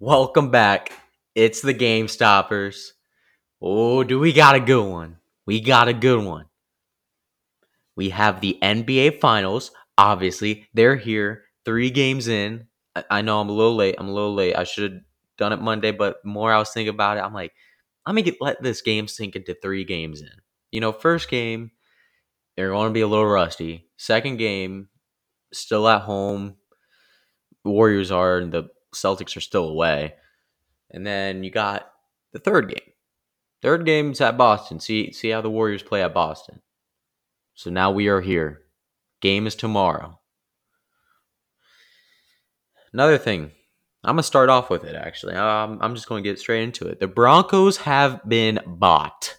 Welcome back. It's the Game Stoppers. Oh, do we got a good one? We got a good one. We have the NBA Finals. Obviously, they're here. Three games in. I, know I'm a little late. I'm a little late. I should have done it Monday, but more I was thinking about it, I'm like, let me get let this game sink into three games in. You know, first game, they're going to be a little rusty. Second game, still at home. Warriors are, and the Celtics are still away. And then you got the third game. Third game's at Boston. See see how the Warriors play at Boston. So now we are here. Game is tomorrow. Another thing, I'm gonna start off with it. Actually, um, I'm just gonna get straight into it. The Broncos have been bought.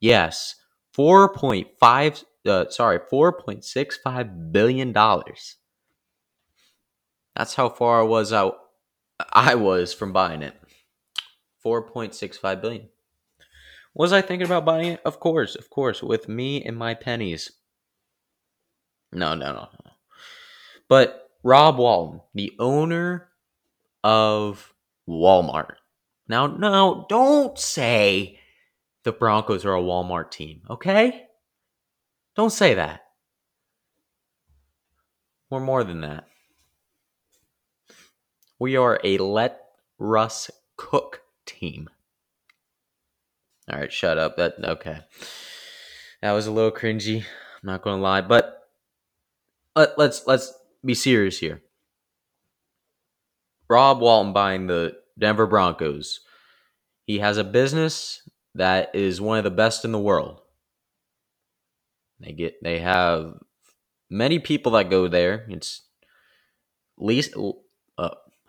Yes, four point five. Uh, sorry, four point six five billion dollars. That's how far I was out. I was from buying it. 4.65 billion. Was I thinking about buying it? Of course, of course, with me and my pennies. No, no, no, no. But Rob Walton, the owner of Walmart. Now, no, don't say the Broncos are a Walmart team, okay? Don't say that. We're more than that. We are a let Russ cook team. All right, shut up. That okay. That was a little cringy. I'm not going to lie, but let, let's let's be serious here. Rob Walton buying the Denver Broncos. He has a business that is one of the best in the world. They get they have many people that go there. It's least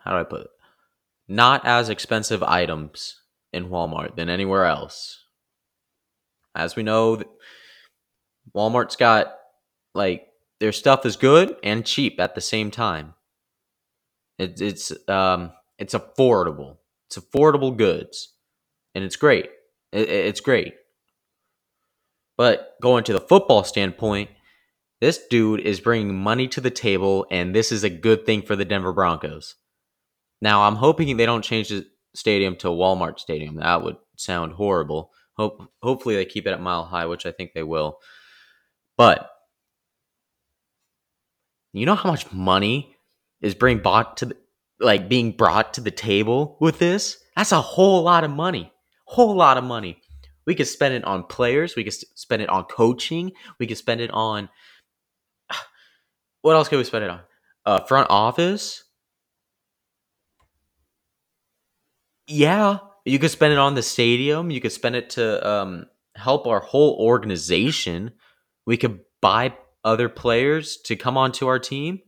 how do I put it? Not as expensive items in Walmart than anywhere else. As we know, Walmart's got like their stuff is good and cheap at the same time. It, it's um it's affordable. It's affordable goods, and it's great. It, it's great. But going to the football standpoint, this dude is bringing money to the table, and this is a good thing for the Denver Broncos. Now, I'm hoping they don't change the stadium to Walmart Stadium. That would sound horrible. Hope hopefully they keep it at Mile High, which I think they will. But you know how much money is being bought to the, like being brought to the table with this? That's a whole lot of money. Whole lot of money. We could spend it on players. We could spend it on coaching. We could spend it on what else could we spend it on? Uh, front office. Yeah, you could spend it on the stadium. You could spend it to um, help our whole organization. We could buy other players to come onto our team.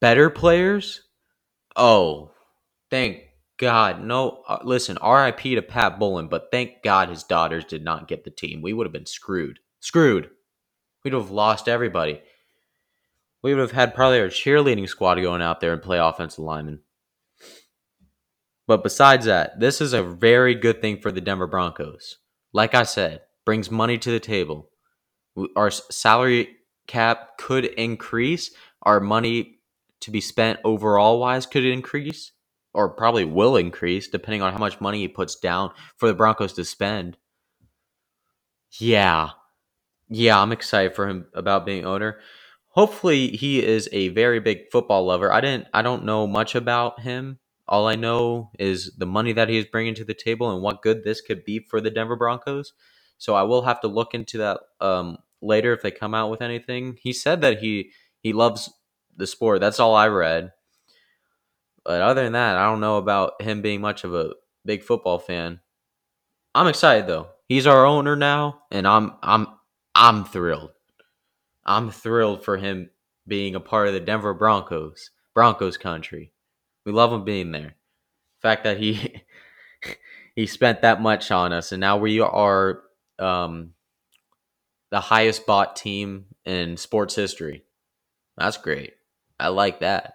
Better players. Oh, thank God. No, uh, listen, RIP to Pat Bowlen, but thank God his daughters did not get the team. We would have been screwed. Screwed. We'd have lost everybody. We would have had probably our cheerleading squad going out there and play offensive linemen. But besides that, this is a very good thing for the Denver Broncos. Like I said, brings money to the table. Our salary cap could increase. Our money to be spent overall wise could increase, or probably will increase, depending on how much money he puts down for the Broncos to spend. Yeah. Yeah, I'm excited for him about being owner. Hopefully he is a very big football lover. I didn't I don't know much about him all I know is the money that he is bringing to the table and what good this could be for the Denver Broncos. So I will have to look into that um, later if they come out with anything. He said that he he loves the sport. That's all I read. But other than that, I don't know about him being much of a big football fan. I'm excited though. He's our owner now, and I'm I'm I'm thrilled. I'm thrilled for him being a part of the Denver Broncos, Broncos country. We love him being there. The fact that he he spent that much on us, and now we are um, the highest bought team in sports history. That's great. I like that.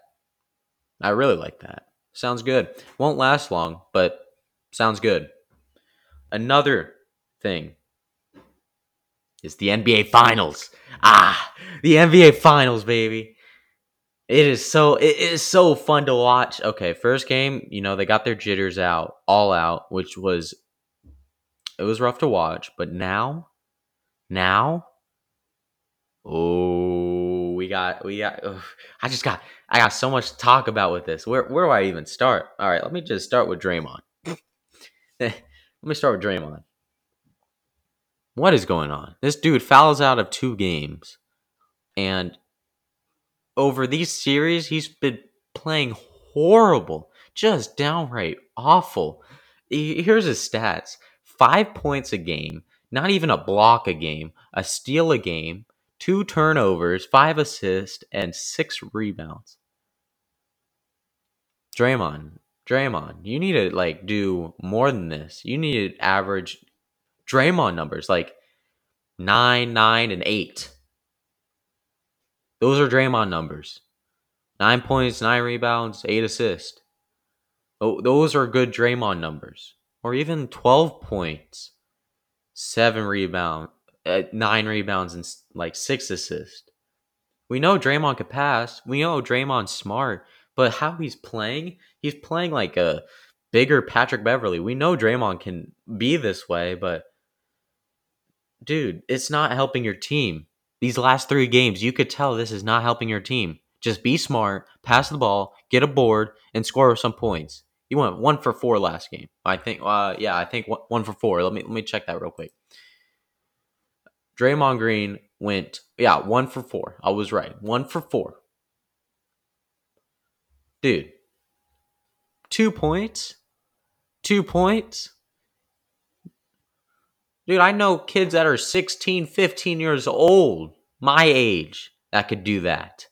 I really like that. Sounds good. Won't last long, but sounds good. Another thing is the NBA Finals. Ah, the NBA Finals, baby. It is so it is so fun to watch. Okay, first game, you know, they got their jitters out, all out, which was it was rough to watch, but now now oh, we got we got ugh, I just got I got so much to talk about with this. Where where do I even start? All right, let me just start with Draymond. let me start with Draymond. What is going on? This dude fouls out of two games and over these series, he's been playing horrible, just downright awful. Here's his stats five points a game, not even a block a game, a steal a game, two turnovers, five assists, and six rebounds. Draymond, Draymond, you need to like do more than this. You need to average Draymond numbers like nine, nine, and eight. Those are Draymond numbers. Nine points, nine rebounds, eight assists. Those are good Draymond numbers. Or even 12 points, seven rebounds, uh, nine rebounds, and like six assists. We know Draymond could pass. We know Draymond's smart. But how he's playing, he's playing like a bigger Patrick Beverley. We know Draymond can be this way, but dude, it's not helping your team these last three games, you could tell this is not helping your team. Just be smart, pass the ball, get a board, and score some points. You went one for four last game. I think. Uh, yeah, I think one for four. Let me let me check that real quick. Draymond Green went. Yeah, one for four. I was right. One for four. Dude, two points. Two points. Dude, I know kids that are 16, 15 years old, my age, that could do that.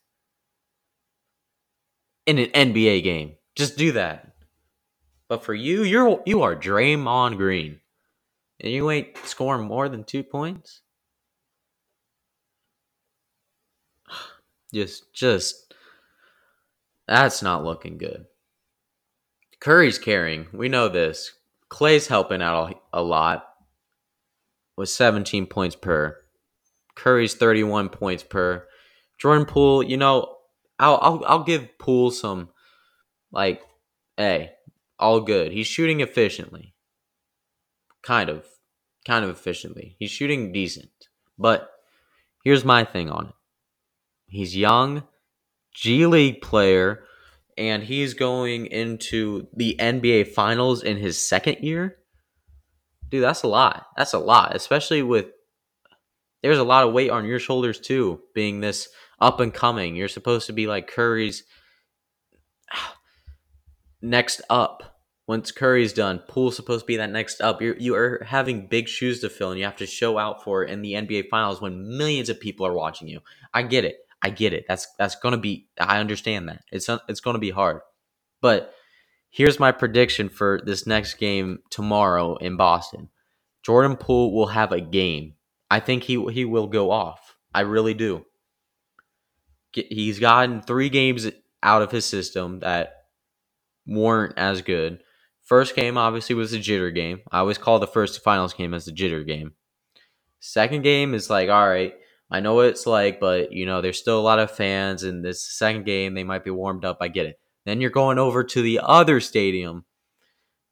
In an NBA game. Just do that. But for you, you're you are Draymond Green. And you ain't scoring more than two points? Just just that's not looking good. Curry's carrying. We know this. Clay's helping out a lot was 17 points per. Curry's 31 points per. Jordan Poole, you know, I'll I'll, I'll give Poole some like, hey, all good. He's shooting efficiently. Kind of. Kind of efficiently. He's shooting decent. But here's my thing on it. He's young, G League player, and he's going into the NBA finals in his second year dude, that's a lot. That's a lot, especially with there's a lot of weight on your shoulders too, being this up and coming. You're supposed to be like Curry's next up. Once Curry's done, Poole's supposed to be that next up. You're you are having big shoes to fill, and you have to show out for it in the NBA Finals when millions of people are watching you. I get it. I get it. That's that's gonna be. I understand that. It's it's gonna be hard, but Here's my prediction for this next game tomorrow in Boston. Jordan Poole will have a game. I think he he will go off. I really do. He's gotten three games out of his system that weren't as good. First game obviously was a jitter game. I always call the first finals game as the jitter game. Second game is like, all right, I know what it's like, but you know, there's still a lot of fans, and this second game they might be warmed up. I get it. Then you're going over to the other stadium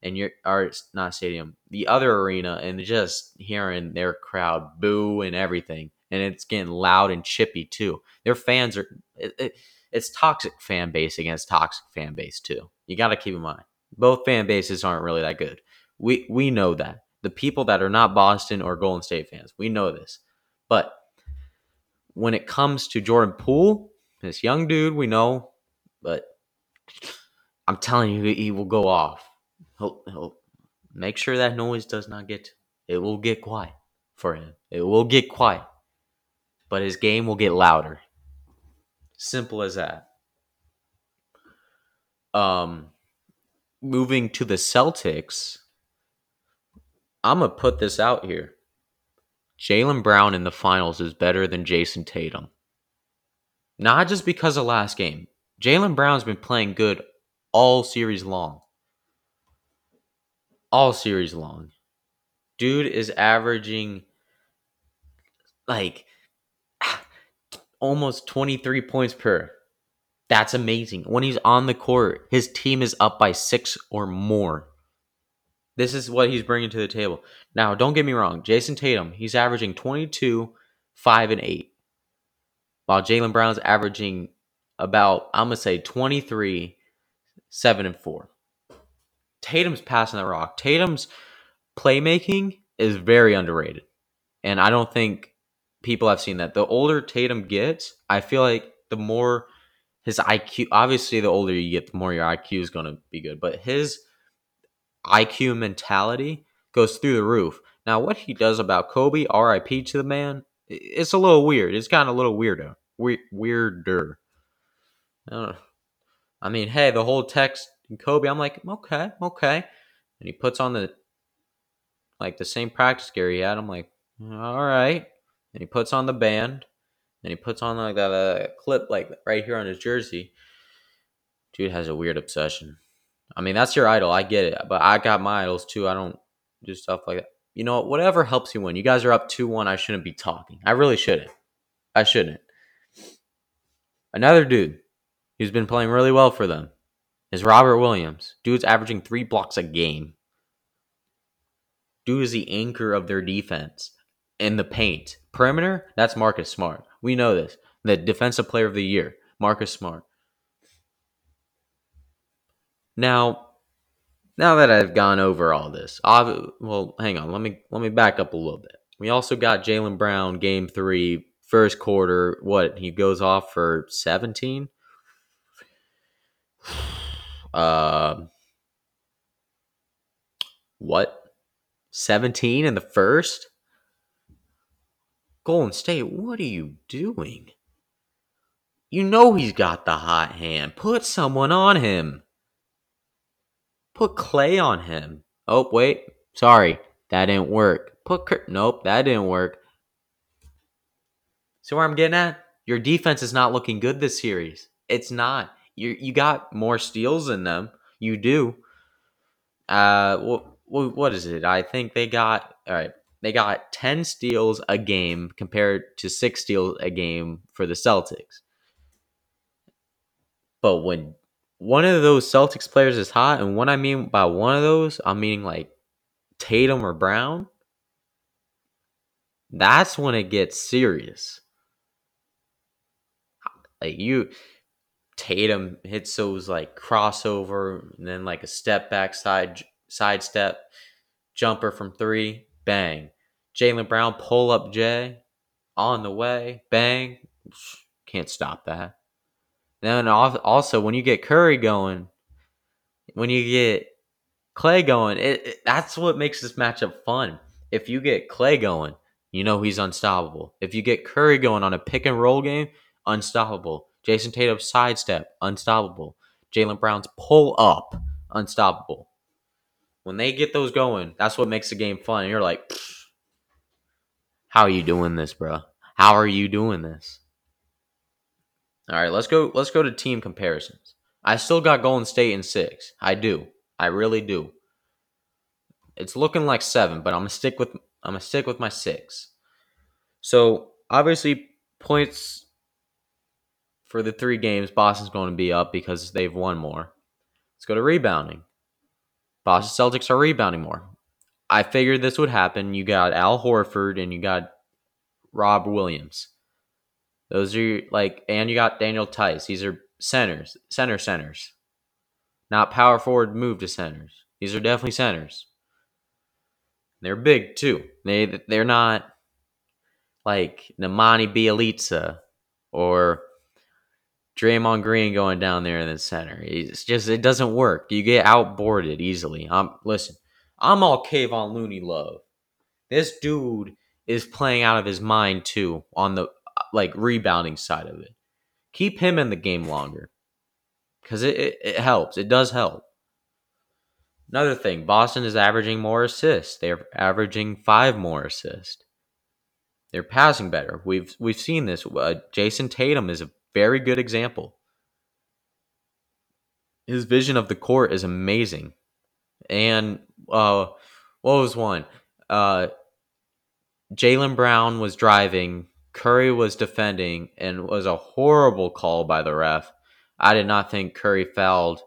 and you're or not stadium, the other arena and just hearing their crowd boo and everything. And it's getting loud and chippy too. Their fans are it, it, it's toxic fan base against toxic fan base too. You got to keep in mind. Both fan bases aren't really that good. We we know that. The people that are not Boston or Golden State fans, we know this. But when it comes to Jordan Poole, this young dude, we know, but I'm telling you, he will go off. He'll, he'll make sure that noise does not get. It will get quiet for him. It will get quiet, but his game will get louder. Simple as that. Um, moving to the Celtics, I'm gonna put this out here. Jaylen Brown in the finals is better than Jayson Tatum. Not just because of last game. Jaylen Brown's been playing good all series long. All series long. Dude is averaging like almost 23 points per. That's amazing. When he's on the court, his team is up by six or more. This is what he's bringing to the table. Now, don't get me wrong. Jayson Tatum, he's averaging 22, 5, and 8. While Jaylen Brown's averaging about, I'm to say 23, 7, and 4. Tatum's passing the rock. Tatum's playmaking is very underrated. And I don't think people have seen that. The older Tatum gets, I feel like the more his IQ, obviously, the older you get, the more your IQ is to be good. But his IQ mentality goes through the roof. Now, what he does about Kobe, RIP to the man, it's a little weird. It's kind of a little weirdo. We- weirder. I, I mean, hey, the whole text in Kobe, I'm like, okay, okay. And he puts on the like the same practice gear he had. I'm like, all right. And he puts on the band. And he puts on like that uh, clip like right here on his jersey. Dude has a weird obsession. I mean, that's your idol. I get it. But I got my idols too. I don't do stuff like that. You know, whatever helps you win. You guys are up 2 1. I shouldn't be talking. I really shouldn't. I shouldn't. Another dude who's been playing really well for them is Robert Williams. Dude's averaging three blocks a game. Dude is the anchor of their defense in the paint. Perimeter, that's Marcus Smart. We know this. The defensive player of the year, Marcus Smart. Now, now that I've gone over all this, I've, well, hang on. Let me let me back up a little bit. We also got Jaylen Brown, game three, first quarter. What he goes off for seventeen. Uh, what? 17 in the first? Golden State, what are you doing? You know he's got the hot hand. Put someone on him. Put Clay on him. Oh, wait. Sorry. That didn't work. Put. Nope, that didn't work. See where I'm getting at? Your defense is not looking good this series. It's not. You you got more steals than them. You do. Uh, what what is it? I think they got all right. They got ten steals a game compared to six steals a game for the Celtics. But when one of those Celtics players is hot, and what I mean by one of those, I'm meaning like Tatum or Brown. That's when it gets serious. Like you, Tatum hits those like crossover and then like a step back side sidestep jumper from three, bang. Jaylen Brown pull up Jay on the way, bang. Can't stop that. Then also when you get Curry going, when you get Clay going, it, it, that's what makes this matchup fun. If you get Clay going, you know he's unstoppable. If you get Curry going on a pick and roll game, unstoppable. Jayson Tatum's sidestep, unstoppable. Jaylen Brown's pull up, unstoppable. When they get those going, that's what makes the game fun. And you're like, how are you doing this, bro? How are you doing this? All right, let's go. Let's go to team comparisons. I still got Golden State in six. I do. I really do. It's looking like seven, but I'm gonna stick with I'm gonna stick with my six. So obviously, points for the three games, Boston's going to be up because they've won more. Let's go to rebounding. Boston Celtics are rebounding more. I figured this would happen. You got Al Horford and you got Rob Williams. Those are like, and you got Daniel Theis. These are centers, center centers, not power forward move to centers. These are definitely centers. They're big too. They they're not like Nemanja Bjelica or Draymond Green going down there in the center. It's just it doesn't work. You get outboarded easily. I'm listen. I'm all Kevon Looney love. This dude is playing out of his mind too on the like rebounding side of it. Keep him in the game longer because it, it, it helps. It does help. Another thing, Boston is averaging more assists. They're averaging five more assists. They're passing better. We've we've seen this. Uh, Jayson Tatum is a very good example. His vision of the court is amazing. And uh, what was one? Uh, Jaylen Brown was driving, Curry was defending, and was a horrible call by the ref. I did not think Curry fouled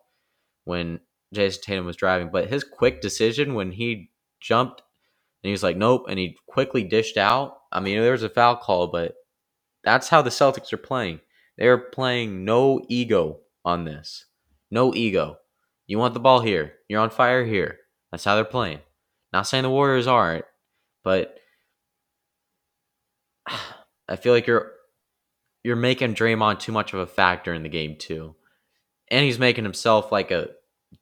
when Jayson Tatum was driving, but his quick decision when he jumped and he was like, nope, and he quickly dished out. I mean, there was a foul call, but that's how the Celtics are playing. They're playing no ego on this. No ego. You want the ball here. You're on fire here. That's how they're playing. Not saying the Warriors aren't, but I feel like you're you're making Draymond too much of a factor in the game too. And he's making himself like a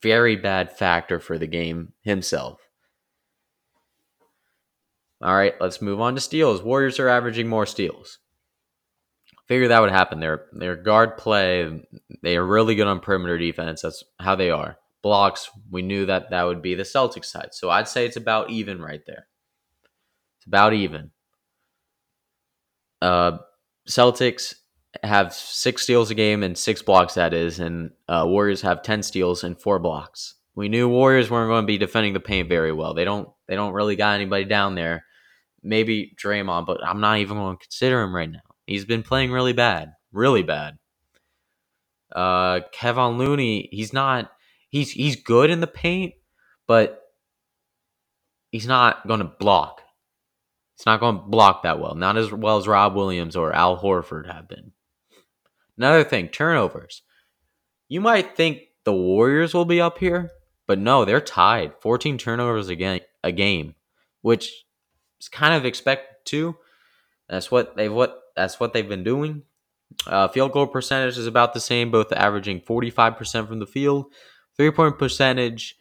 very bad factor for the game himself. All right, let's move on to steals. Warriors are averaging more steals. Figure that would happen. Their their guard play, they are really good on perimeter defense. That's how they are. Blocks, we knew that that would be the Celtics side. So I'd say it's about even right there. It's about even. Uh, Celtics have six steals a game and six blocks, that is, and uh, Warriors have ten steals and four blocks. We knew Warriors weren't going to be defending the paint very well. They don't. They don't really got anybody down there. Maybe Draymond, but I'm not even going to consider him right now. He's been playing really bad, really bad. Uh, Kevon Looney, he's not. He's he's good in the paint, but he's not going to block. He's not going to block that well. Not as well as Rob Williams or Al Horford have been. Another thing, turnovers. You might think the Warriors will be up here, but no, they're tied. 14 turnovers a game, a game which is kind of expected too. That's what they've what that's what they've been doing. Uh, field goal percentage is about the same, both averaging 45% from the field. Three point percentage,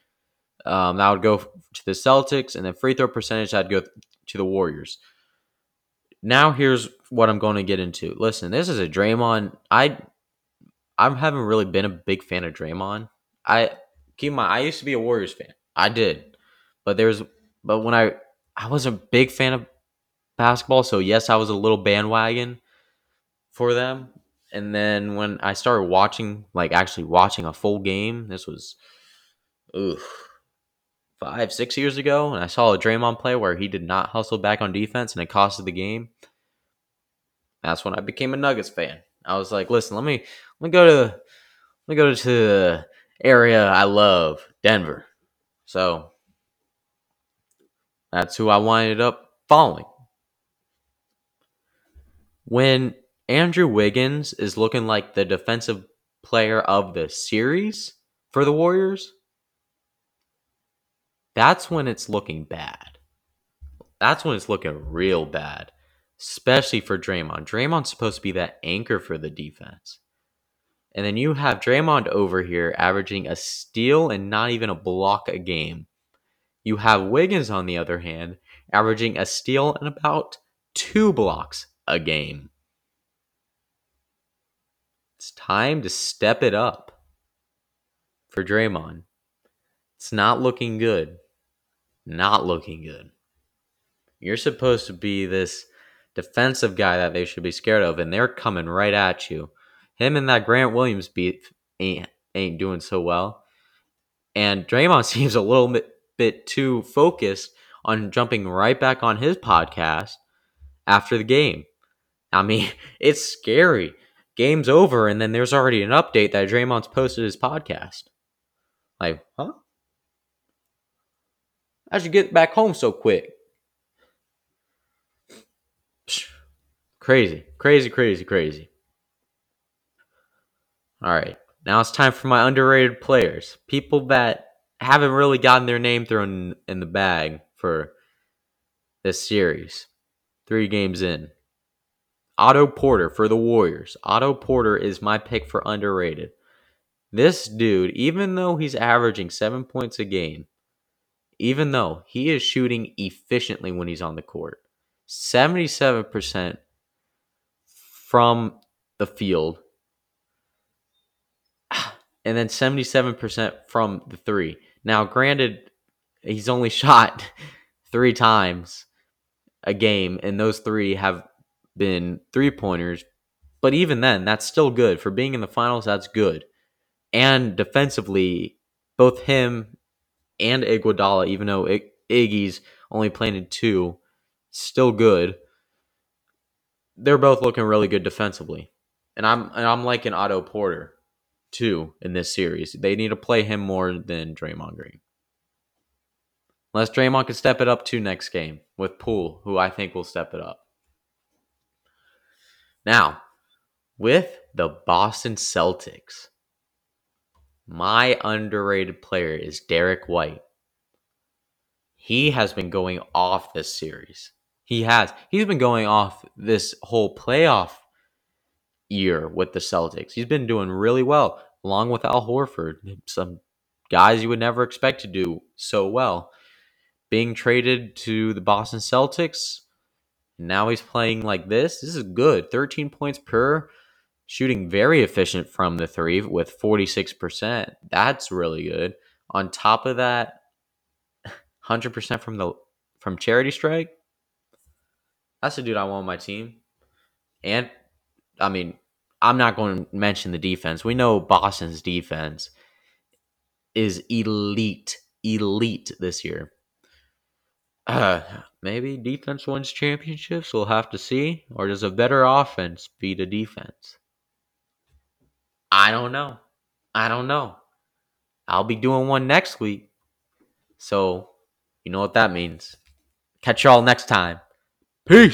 um, that would go to the Celtics, and then free throw percentage, that'd go to the Warriors. Now here's what I'm going to get into. Listen, this is a Draymond. I I haven't really been a big fan of Draymond. I keep my I used to be a Warriors fan. I did. But there's but when I I was a big fan of basketball, so yes, I was a little bandwagon for them. And then when I started watching, like actually watching a full game, this was five, six years ago, and I saw a Draymond play where he did not hustle back on defense and it costed the game. That's when I became a Nuggets fan. I was like, listen, let me let me go to let me go to the area I love, Denver. So that's who I winded up following. When Andrew Wiggins is looking like the defensive player of the series for the Warriors, that's when it's looking bad. That's when it's looking real bad, especially for Draymond. Draymond's supposed to be that anchor for the defense. And then you have Draymond over here averaging a steal and not even a block a game. You have Wiggins, on the other hand, averaging a steal and about two blocks a game. It's time to step it up for Draymond. It's not looking good not looking good. You're supposed to be this defensive guy that they should be scared of, and they're coming right at you. Him and that Grant Williams beat ain't ain't doing so well. And Draymond seems a little bit, bit too focused on jumping right back on his podcast after the game. I mean, it's scary. Game's over, and then there's already an update that Draymond's posted his podcast. Like, huh? How'd you get back home so quick? Crazy, crazy, crazy, crazy. All right, now it's time for my underrated players. People that haven't really gotten their name thrown in the bag for this series. Three games in. Otto Porter for the Warriors. Otto Porter is my pick for underrated. This dude, even though he's averaging seven points a game, even though he is shooting efficiently when he's on the court. 77% from the field, and then 77% from the three. Now, granted, he's only shot three times a game, and those three have been three pointers. But even then, that's still good. For being in the finals, that's good. And defensively, both him and Iguodala, even though Iggy's only planted two, still good. They're both looking really good defensively, and I'm and I'm liking Otto Porter. too in this series. They need to play him more than Draymond Green. Unless Draymond can step it up to next game with Poole, who I think will step it up. Now, with the Boston Celtics, my underrated player is Derrick White. He has been going off this series. He has. He's been going off this whole playoff year with the Celtics. He's been doing really well, along with Al Horford, some guys you would never expect to do so well. Being traded to the Boston Celtics, now he's playing like this. This is good. 13 points per, shooting very efficient from the three with 46%. That's really good. On top of that, 100% from the from charity stripe. That's the dude I want on my team. And I mean, I'm not going to mention the defense. We know Boston's defense is elite, elite this year. Uh, maybe defense wins championships. We'll have to see. Or does a better offense beat a defense? I don't know. I don't know. I'll be doing one next week. So, you know what that means. Catch y'all next time. Peace.